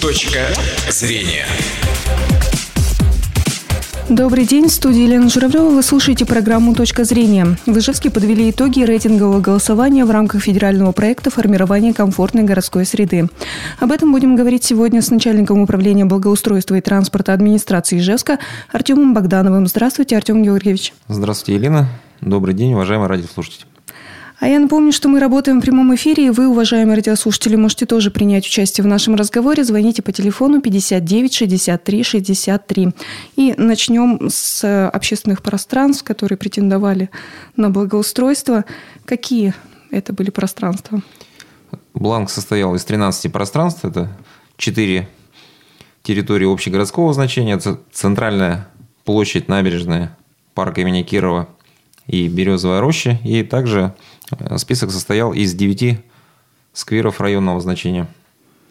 Точка зрения. Добрый день, в студии Елена Журавлева. Вы слушаете программу «Точка зрения». В Ижевске подвели итоги рейтингового голосования в рамках федерального проекта формирования комфортной городской среды. Об этом будем говорить сегодня с начальником управления благоустройства и транспорта администрации Ижевска Артемом Богдановым. Здравствуйте, Артем Георгиевич. Здравствуйте, Елена. Добрый день, уважаемые радиослушатели. А я напомню, что мы работаем в прямом эфире, и вы, уважаемые радиослушатели, можете тоже принять участие в нашем разговоре. Звоните по телефону 59 63 63. И начнем с общественных пространств, которые претендовали на благоустройство. Какие это были пространства? Бланк состоял из 13 пространств. Это 4 территории общегородского значения. Центральная площадь, набережная, парк имени Кирова и Березовая роща. И также Э, список состоял из 9 скверов районного значения.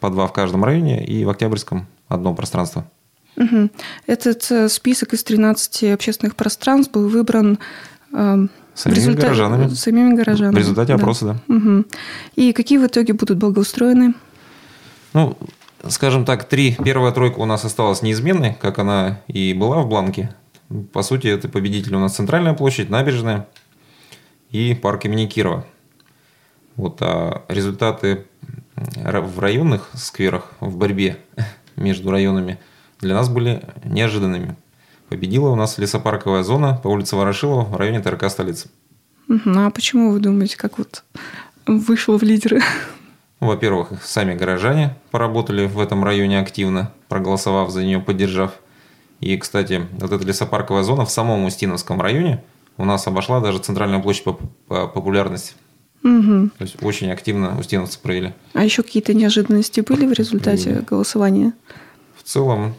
По два в каждом районе и в Октябрьском одно пространство. Угу. Этот э, список из 13 общественных пространств был выбран э, самими результате, горожанами. Самими горожанами. В результате да. опроса, да. Угу. И какие в итоге будут благоустроены? Ну, скажем так, три, первая тройка у нас осталась неизменной, как она и была в бланке. По сути, это победитель у нас центральная площадь, набережная, и парк имени Кирова. Вот, а результаты в районных скверах в борьбе между районами для нас были неожиданными. Победила у нас лесопарковая зона по улице Ворошилова в районе ТРК столицы. А почему вы думаете, как вот вышло в лидеры? Во-первых, сами горожане поработали в этом районе активно, проголосовав за нее, поддержав. И, кстати, вот эта лесопарковая зона в самом Устиновском районе – у нас обошла даже центральную площадь по, по популярности. Угу. То есть очень активно устиновцы провели. А еще какие-то неожиданности были в результате и... голосования? В целом,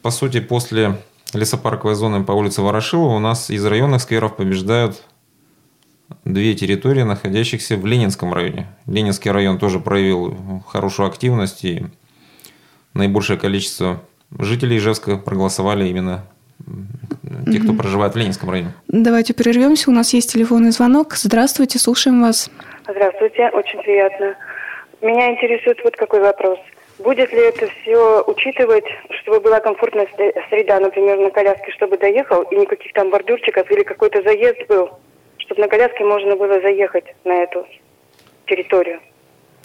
по сути, после лесопарковой зоны по улице Ворошилова у нас из районных скверов побеждают две территории, находящихся в Ленинском районе. Ленинский район тоже проявил хорошую активность, и наибольшее количество жителей Ижевска проголосовали именно те, кто проживает в Ленинском районе. Давайте прервемся. У нас есть телефонный звонок. Здравствуйте, слушаем вас. Здравствуйте, очень приятно. Меня интересует вот какой вопрос. Будет ли это все учитывать, чтобы была комфортная среда, например, на коляске, чтобы доехал, и никаких там бордюрчиков или какой-то заезд был, чтобы на коляске можно было заехать на эту территорию?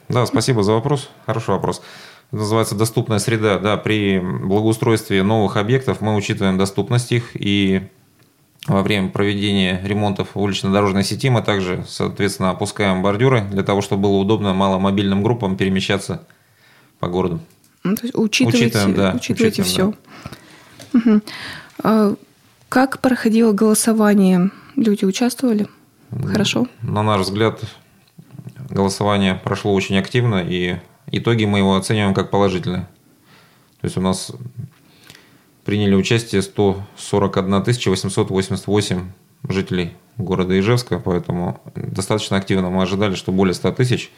Да, спасибо за вопрос. Хороший вопрос называется доступная среда. Да, при благоустройстве новых объектов мы учитываем доступность их и во время проведения ремонтов улично-дорожной сети мы также, соответственно, опускаем бордюры для того, чтобы было удобно маломобильным группам перемещаться по городу. Ну, то есть учитываете, учитываем, да, учитываете учитываем, все. Да. Угу. А как проходило голосование? Люди участвовали? Хорошо? На наш взгляд, голосование прошло очень активно и Итоги мы его оцениваем как положительные. То есть у нас приняли участие 141 888 жителей города Ижевска, поэтому достаточно активно мы ожидали, что более 100 тысяч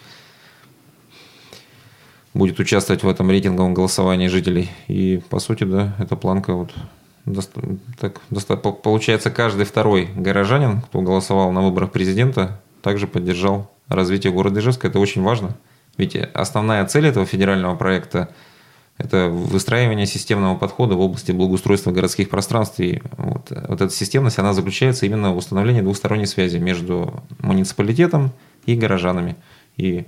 будет участвовать в этом рейтинговом голосовании жителей. И, по сути, да, эта планка вот так, получается, каждый второй горожанин, кто голосовал на выборах президента, также поддержал развитие города Ижевска. Это очень важно – ведь основная цель этого федерального проекта – это выстраивание системного подхода в области благоустройства городских пространств. И вот, вот эта системность, она заключается именно в установлении двухсторонней связи между муниципалитетом и горожанами. И,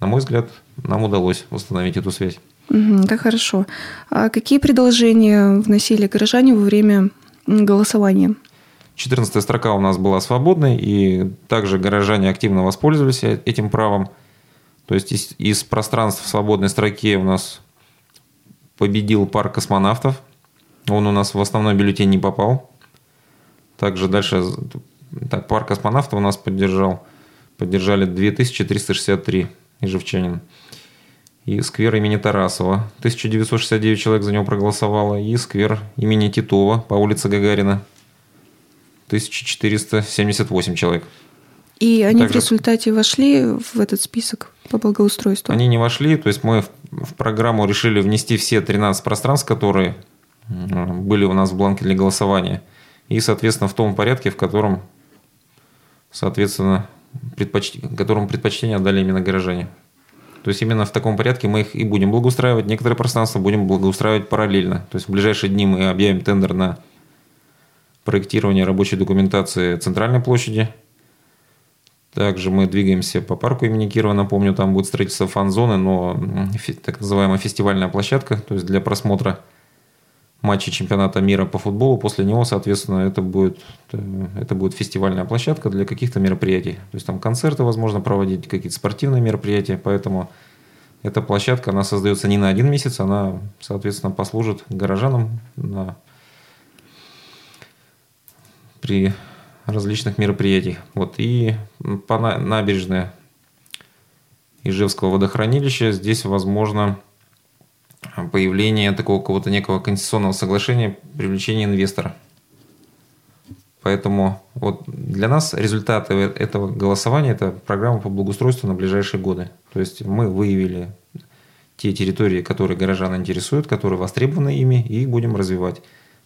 на мой взгляд, нам удалось установить эту связь. Угу, как хорошо. А какие предложения вносили горожане во время голосования? 14 строка у нас была свободной, и также горожане активно воспользовались этим правом – то есть из, из пространств в свободной строке у нас победил парк космонавтов. Он у нас в основной бюллетень не попал. Также дальше так, парк космонавтов у нас поддержал, поддержали 2363 ижевчанин. И сквер имени Тарасова. 1969 человек за него проголосовало. И сквер имени Титова по улице Гагарина. 1478 человек. И они Также... в результате вошли в этот список по благоустройству? Они не вошли, то есть мы в, в программу решили внести все 13 пространств, которые были у нас в бланке для голосования. И, соответственно, в том порядке, в котором, соответственно, предпоч... которому предпочтение отдали именно горожане. То есть именно в таком порядке мы их и будем благоустраивать. Некоторые пространства будем благоустраивать параллельно. То есть в ближайшие дни мы объявим тендер на проектирование рабочей документации центральной площади. Также мы двигаемся по парку имени Кирова. Напомню, там будет строительство фан-зоны, но так называемая фестивальная площадка, то есть для просмотра матча чемпионата мира по футболу. После него, соответственно, это будет, это будет фестивальная площадка для каких-то мероприятий. То есть там концерты, возможно, проводить, какие-то спортивные мероприятия. Поэтому эта площадка, она создается не на один месяц, она, соответственно, послужит горожанам на, при различных мероприятиях. Вот. И по набережной Ижевского водохранилища здесь возможно появление такого какого-то некого конституционного соглашения привлечения инвестора. Поэтому вот для нас результаты этого голосования – это программа по благоустройству на ближайшие годы. То есть мы выявили те территории, которые горожан интересуют, которые востребованы ими, и их будем развивать.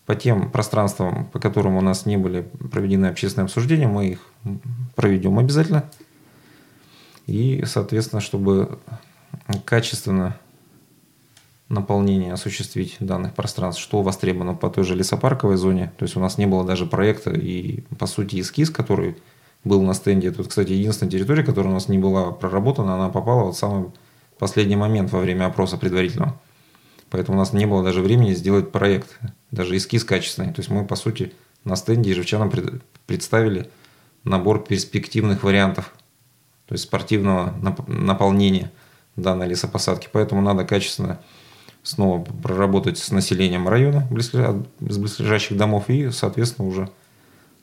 По тем пространствам, по которым у нас не были проведены общественные обсуждения, мы их проведем обязательно. И, соответственно, чтобы качественно наполнение осуществить данных пространств, что востребовано по той же лесопарковой зоне. То есть у нас не было даже проекта и, по сути, эскиз, который был на стенде. Это, кстати, единственная территория, которая у нас не была проработана, она попала вот в самый последний момент во время опроса предварительного. Поэтому у нас не было даже времени сделать проект, даже эскиз качественный. То есть мы, по сути, на стенде ежевчанам представили набор перспективных вариантов, то есть спортивного наполнения данной лесопосадки. Поэтому надо качественно снова проработать с населением района, с близлежащих домов и, соответственно, уже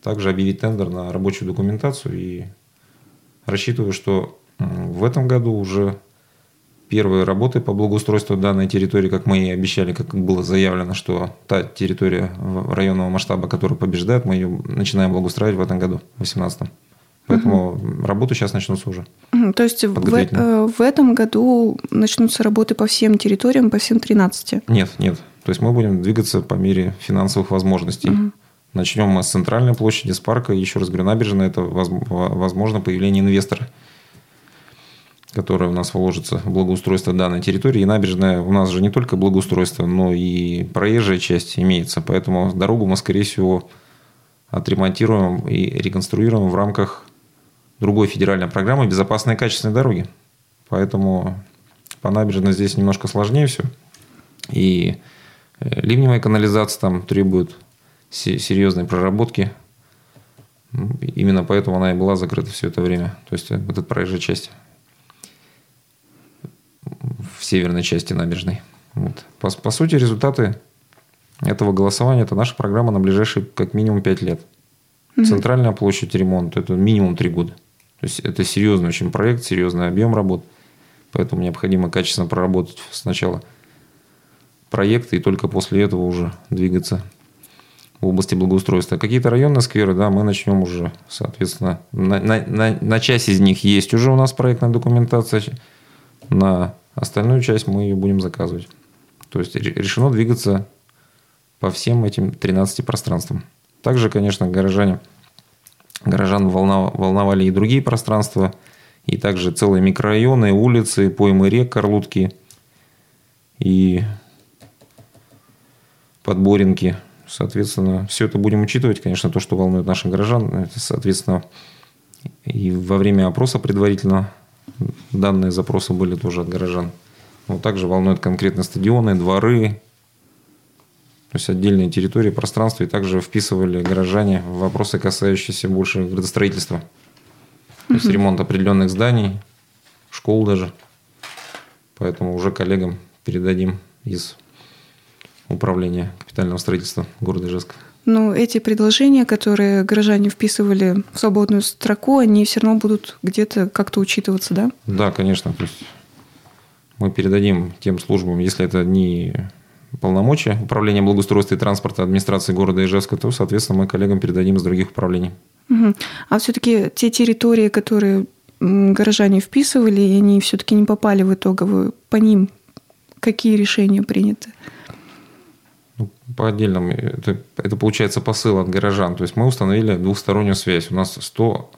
также объявить тендер на рабочую документацию. И рассчитываю, что в этом году уже первые работы по благоустройству данной территории, как мы и обещали, как было заявлено, что та территория районного масштаба, которая побеждает, мы ее начинаем благоустраивать в этом году, в 2018. Поэтому угу. работы сейчас начнутся уже. Угу. То есть в, э, в этом году начнутся работы по всем территориям, по всем 13? Нет, нет. То есть мы будем двигаться по мере финансовых возможностей. Угу. Начнем мы с центральной площади, с парка. Еще раз говорю, набережная – это возможно появление инвестора, который у нас вложится в благоустройство данной территории. И набережная у нас же не только благоустройство, но и проезжая часть имеется. Поэтому дорогу мы, скорее всего, отремонтируем и реконструируем в рамках другой федеральной программы «Безопасные и качественные дороги». Поэтому по набережной здесь немножко сложнее все. И э, ливневая канализация там требует серьезной проработки. Именно поэтому она и была закрыта все это время. То есть вот эта проезжая часть в северной части набережной. Вот. По, по сути, результаты этого голосования – это наша программа на ближайшие как минимум 5 лет. Центральная площадь ремонт – это минимум 3 года. То есть это серьезный очень проект, серьезный объем работ. Поэтому необходимо качественно проработать сначала проекты и только после этого уже двигаться в области благоустройства. Какие-то районные скверы, да, мы начнем уже, соответственно, на, на, на, на часть из них есть уже у нас проектная документация, на остальную часть мы ее будем заказывать. То есть решено двигаться по всем этим 13 пространствам. Также, конечно, горожане – Горожан волновали и другие пространства, и также целые микрорайоны, улицы, поймы рек, Карлутки и подборинки. Соответственно, все это будем учитывать, конечно, то, что волнует наших горожан. Соответственно, и во время опроса предварительно данные запросы были тоже от горожан. Но также волнуют конкретно стадионы, дворы, то есть отдельные территории, пространства, и также вписывали горожане в вопросы, касающиеся больше градостроительства. То есть ремонт определенных зданий, школ даже. Поэтому уже коллегам передадим из управления капитального строительства города Ижевска. Но эти предложения, которые горожане вписывали в свободную строку, они все равно будут где-то как-то учитываться, да? Да, конечно. То есть мы передадим тем службам, если это не полномочия управления благоустройства и транспорта администрации города Ижевска, то, соответственно, мы коллегам передадим из других управлений. Угу. А все-таки те территории, которые горожане вписывали, и они все-таки не попали в итоговую, по ним какие решения приняты? По отдельным, это, это получается посыл от горожан. То есть мы установили двухстороннюю связь. У нас 100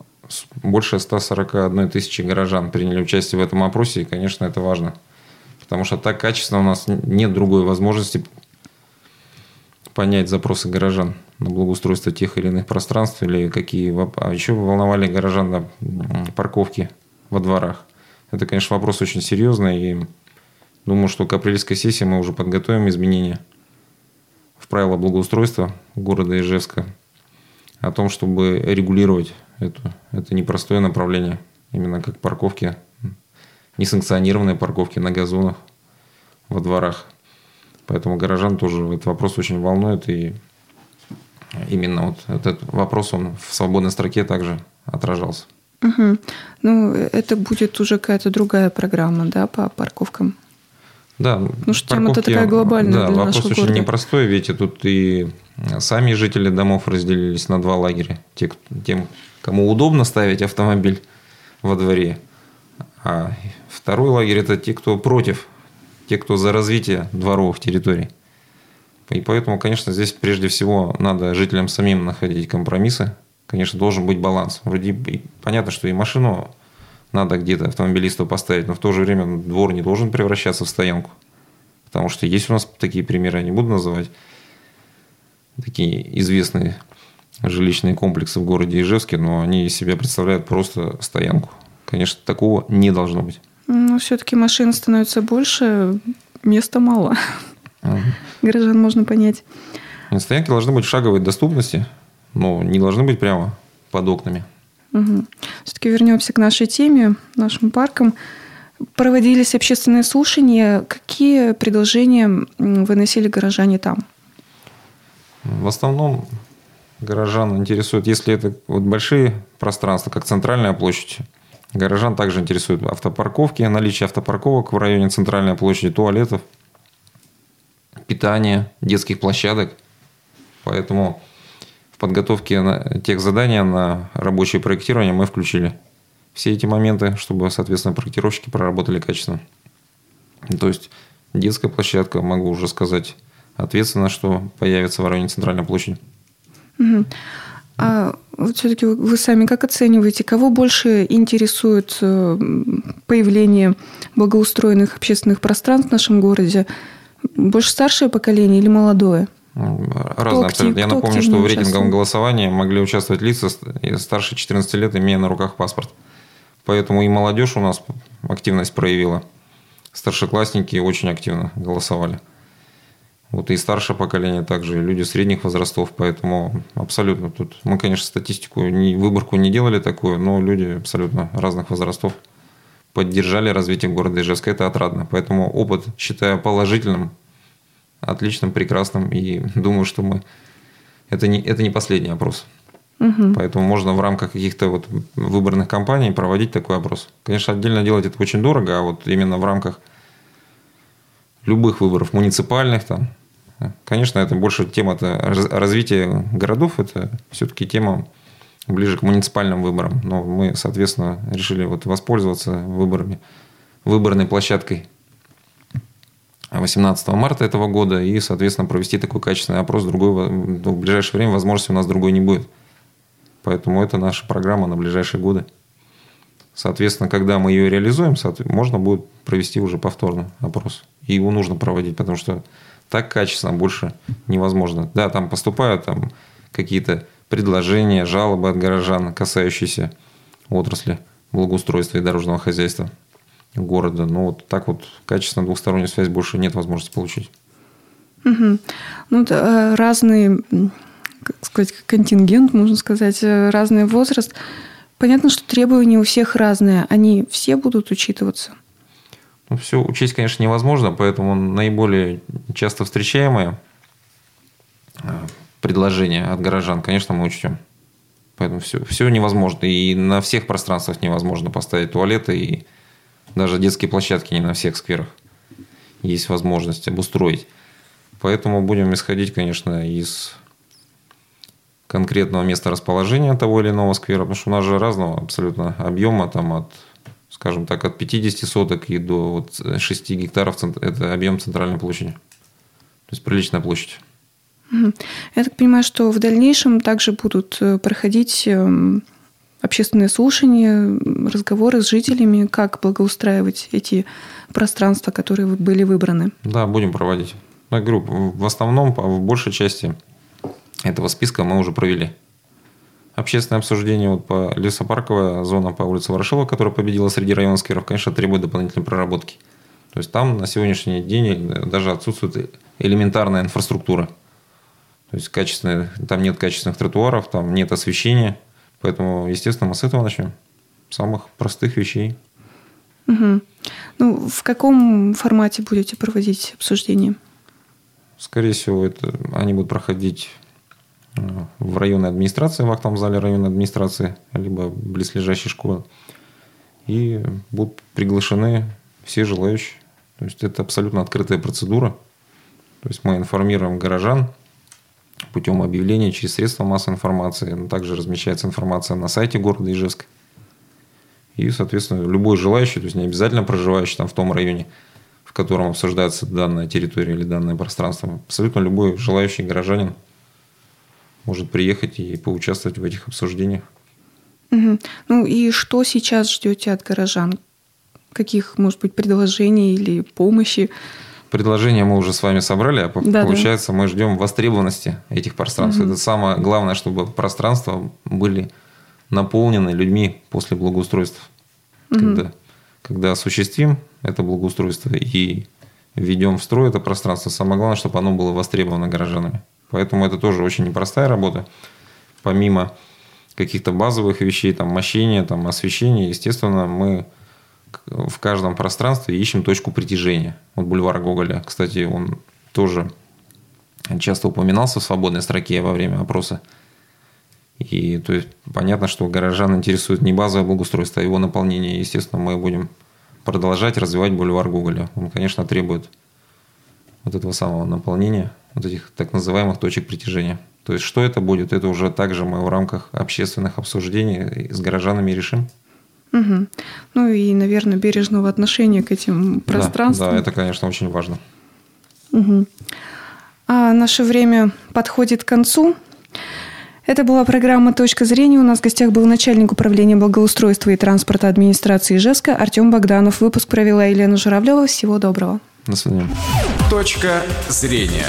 больше 141 тысячи горожан приняли участие в этом опросе, и, конечно, это важно. Потому что так качественно у нас нет другой возможности понять запросы горожан на благоустройство тех или иных пространств, или какие... А еще волновали горожан на парковки во дворах. Это, конечно, вопрос очень серьезный, и думаю, что к апрельской сессии мы уже подготовим изменения в правила благоустройства города Ижевска о том, чтобы регулировать это, это непростое направление, именно как парковки, несанкционированные парковки на газонах во дворах. Поэтому горожан тоже этот вопрос очень волнует, и именно вот этот вопрос, он в свободной строке также отражался. Угу. Ну, это будет уже какая-то другая программа, да, по парковкам? Да. Ну, что тема-то такая глобальная да, для вопрос нашего очень города. непростой, ведь тут и сами жители домов разделились на два лагеря. Те, тем, кому удобно ставить автомобиль во дворе, а второй лагерь – это те, кто против, те, кто за развитие дворовых территорий. И поэтому, конечно, здесь прежде всего надо жителям самим находить компромиссы. Конечно, должен быть баланс. Вроде понятно, что и машину надо где-то автомобилисту поставить, но в то же время двор не должен превращаться в стоянку. Потому что есть у нас такие примеры, я не буду называть, такие известные жилищные комплексы в городе Ижевске, но они из себя представляют просто стоянку. Конечно, такого не должно быть. Ну, все-таки машин становится больше, места мало. Угу. Горожан можно понять. Стоянки должны быть в шаговой доступности, но не должны быть прямо под окнами. Угу. Все-таки вернемся к нашей теме, нашим паркам. Проводились общественные слушания. Какие предложения выносили горожане там? В основном горожан интересует, если это вот большие пространства, как центральная площадь, горожан также интересуют автопарковки, наличие автопарковок в районе центральной площади, туалетов, питание, детских площадок. Поэтому в подготовке тех заданий на рабочее проектирование мы включили все эти моменты, чтобы, соответственно, проектировщики проработали качественно. То есть детская площадка, могу уже сказать, ответственно, что появится в районе центральной площади. Угу. А вот все-таки вы сами как оцениваете, кого больше интересует э, появление благоустроенных общественных пространств в нашем городе? Больше старшее поколение или молодое? Разные абсолютно. Я напомню, что в рейтинговом голосовании могли участвовать лица старше 14 лет, имея на руках паспорт. Поэтому и молодежь у нас активность проявила. Старшеклассники очень активно голосовали. Вот и старшее поколение также, и люди средних возрастов, поэтому абсолютно тут мы, конечно, статистику, не, выборку не делали такую, но люди абсолютно разных возрастов поддержали развитие города Ижевска, это отрадно. Поэтому опыт считаю положительным, отличным, прекрасным, и думаю, что мы это не, это не последний опрос. Угу. Поэтому можно в рамках каких-то вот выборных кампаний проводить такой опрос. Конечно, отдельно делать это очень дорого, а вот именно в рамках любых выборов, муниципальных там, конечно, это больше тема -то развития городов, это все-таки тема ближе к муниципальным выборам. Но мы, соответственно, решили вот воспользоваться выборами, выборной площадкой 18 марта этого года и, соответственно, провести такой качественный опрос. Другой, в ближайшее время возможности у нас другой не будет. Поэтому это наша программа на ближайшие годы. Соответственно, когда мы ее реализуем, можно будет провести уже повторно опрос. И его нужно проводить, потому что так качественно больше невозможно. Да, там поступают там, какие-то предложения, жалобы от горожан, касающиеся отрасли благоустройства и дорожного хозяйства города. Но вот так вот качественно двухстороннюю связь больше нет возможности получить. Угу. Ну, да, разный, как сказать, контингент, можно сказать, разный возраст. Понятно, что требования у всех разные. Они все будут учитываться? Ну, все учесть, конечно, невозможно, поэтому наиболее часто встречаемые предложения от горожан, конечно, мы учтем. Поэтому все, все невозможно. И на всех пространствах невозможно поставить туалеты, и даже детские площадки не на всех скверах есть возможность обустроить. Поэтому будем исходить, конечно, из конкретного места расположения того или иного сквера, потому что у нас же разного абсолютно объема, там от, скажем так, от 50 соток и до вот 6 гектаров, это объем центральной площади. То есть приличная площадь. Я так понимаю, что в дальнейшем также будут э, проходить эм, общественные слушания, разговоры с жителями, как благоустраивать эти пространства, которые были выбраны. Да, будем проводить. Я говорю, в основном, в большей части этого списка мы уже провели. Общественное обсуждение вот по лесопарковая зона по улице Ворошилова, которая победила среди районов скверов, конечно, требует дополнительной проработки. То есть там на сегодняшний день даже отсутствует элементарная инфраструктура. То есть качественные, там нет качественных тротуаров, там нет освещения. Поэтому, естественно, мы с этого начнем. Самых простых вещей. Угу. Ну, в каком формате будете проводить обсуждение? Скорее всего, это, они будут проходить э, в районной администрации, в актовом зале районной администрации, либо близлежащей школы. И будут приглашены все желающие. То есть это абсолютно открытая процедура. То есть мы информируем горожан путем объявления через средства массовой информации. Также размещается информация на сайте города Ижевск. И, соответственно, любой желающий, то есть не обязательно проживающий там в том районе, в котором обсуждается данная территория или данное пространство, абсолютно любой желающий горожанин может приехать и поучаствовать в этих обсуждениях. Угу. Ну и что сейчас ждете от горожан? Каких, может быть, предложений или помощи? Предложения мы уже с вами собрали, а да, получается, да. мы ждем востребованности этих пространств. Угу. Это самое главное, чтобы пространства были наполнены людьми после благоустройства. Угу. Когда, когда осуществим это благоустройство и введем в строй это пространство, самое главное, чтобы оно было востребовано горожанами. Поэтому это тоже очень непростая работа. Помимо каких-то базовых вещей, там, мощения, там, освещения, естественно, мы в каждом пространстве ищем точку притяжения. Вот бульвар Гоголя, кстати, он тоже часто упоминался в свободной строке во время опроса. И то есть понятно, что горожан интересует не базовое благоустройство, а его наполнение. Естественно, мы будем продолжать развивать бульвар Гоголя. Он, конечно, требует вот этого самого наполнения, вот этих так называемых точек притяжения. То есть, что это будет, это уже также мы в рамках общественных обсуждений с горожанами решим. Угу. Ну и, наверное, бережного отношения к этим пространствам. Да, да это, конечно, очень важно. Угу. А наше время подходит к концу. Это была программа «Точка зрения». У нас в гостях был начальник управления благоустройства и транспорта администрации Ижевска Артем Богданов. Выпуск провела Елена Журавлева. Всего доброго. До свидания. «Точка зрения».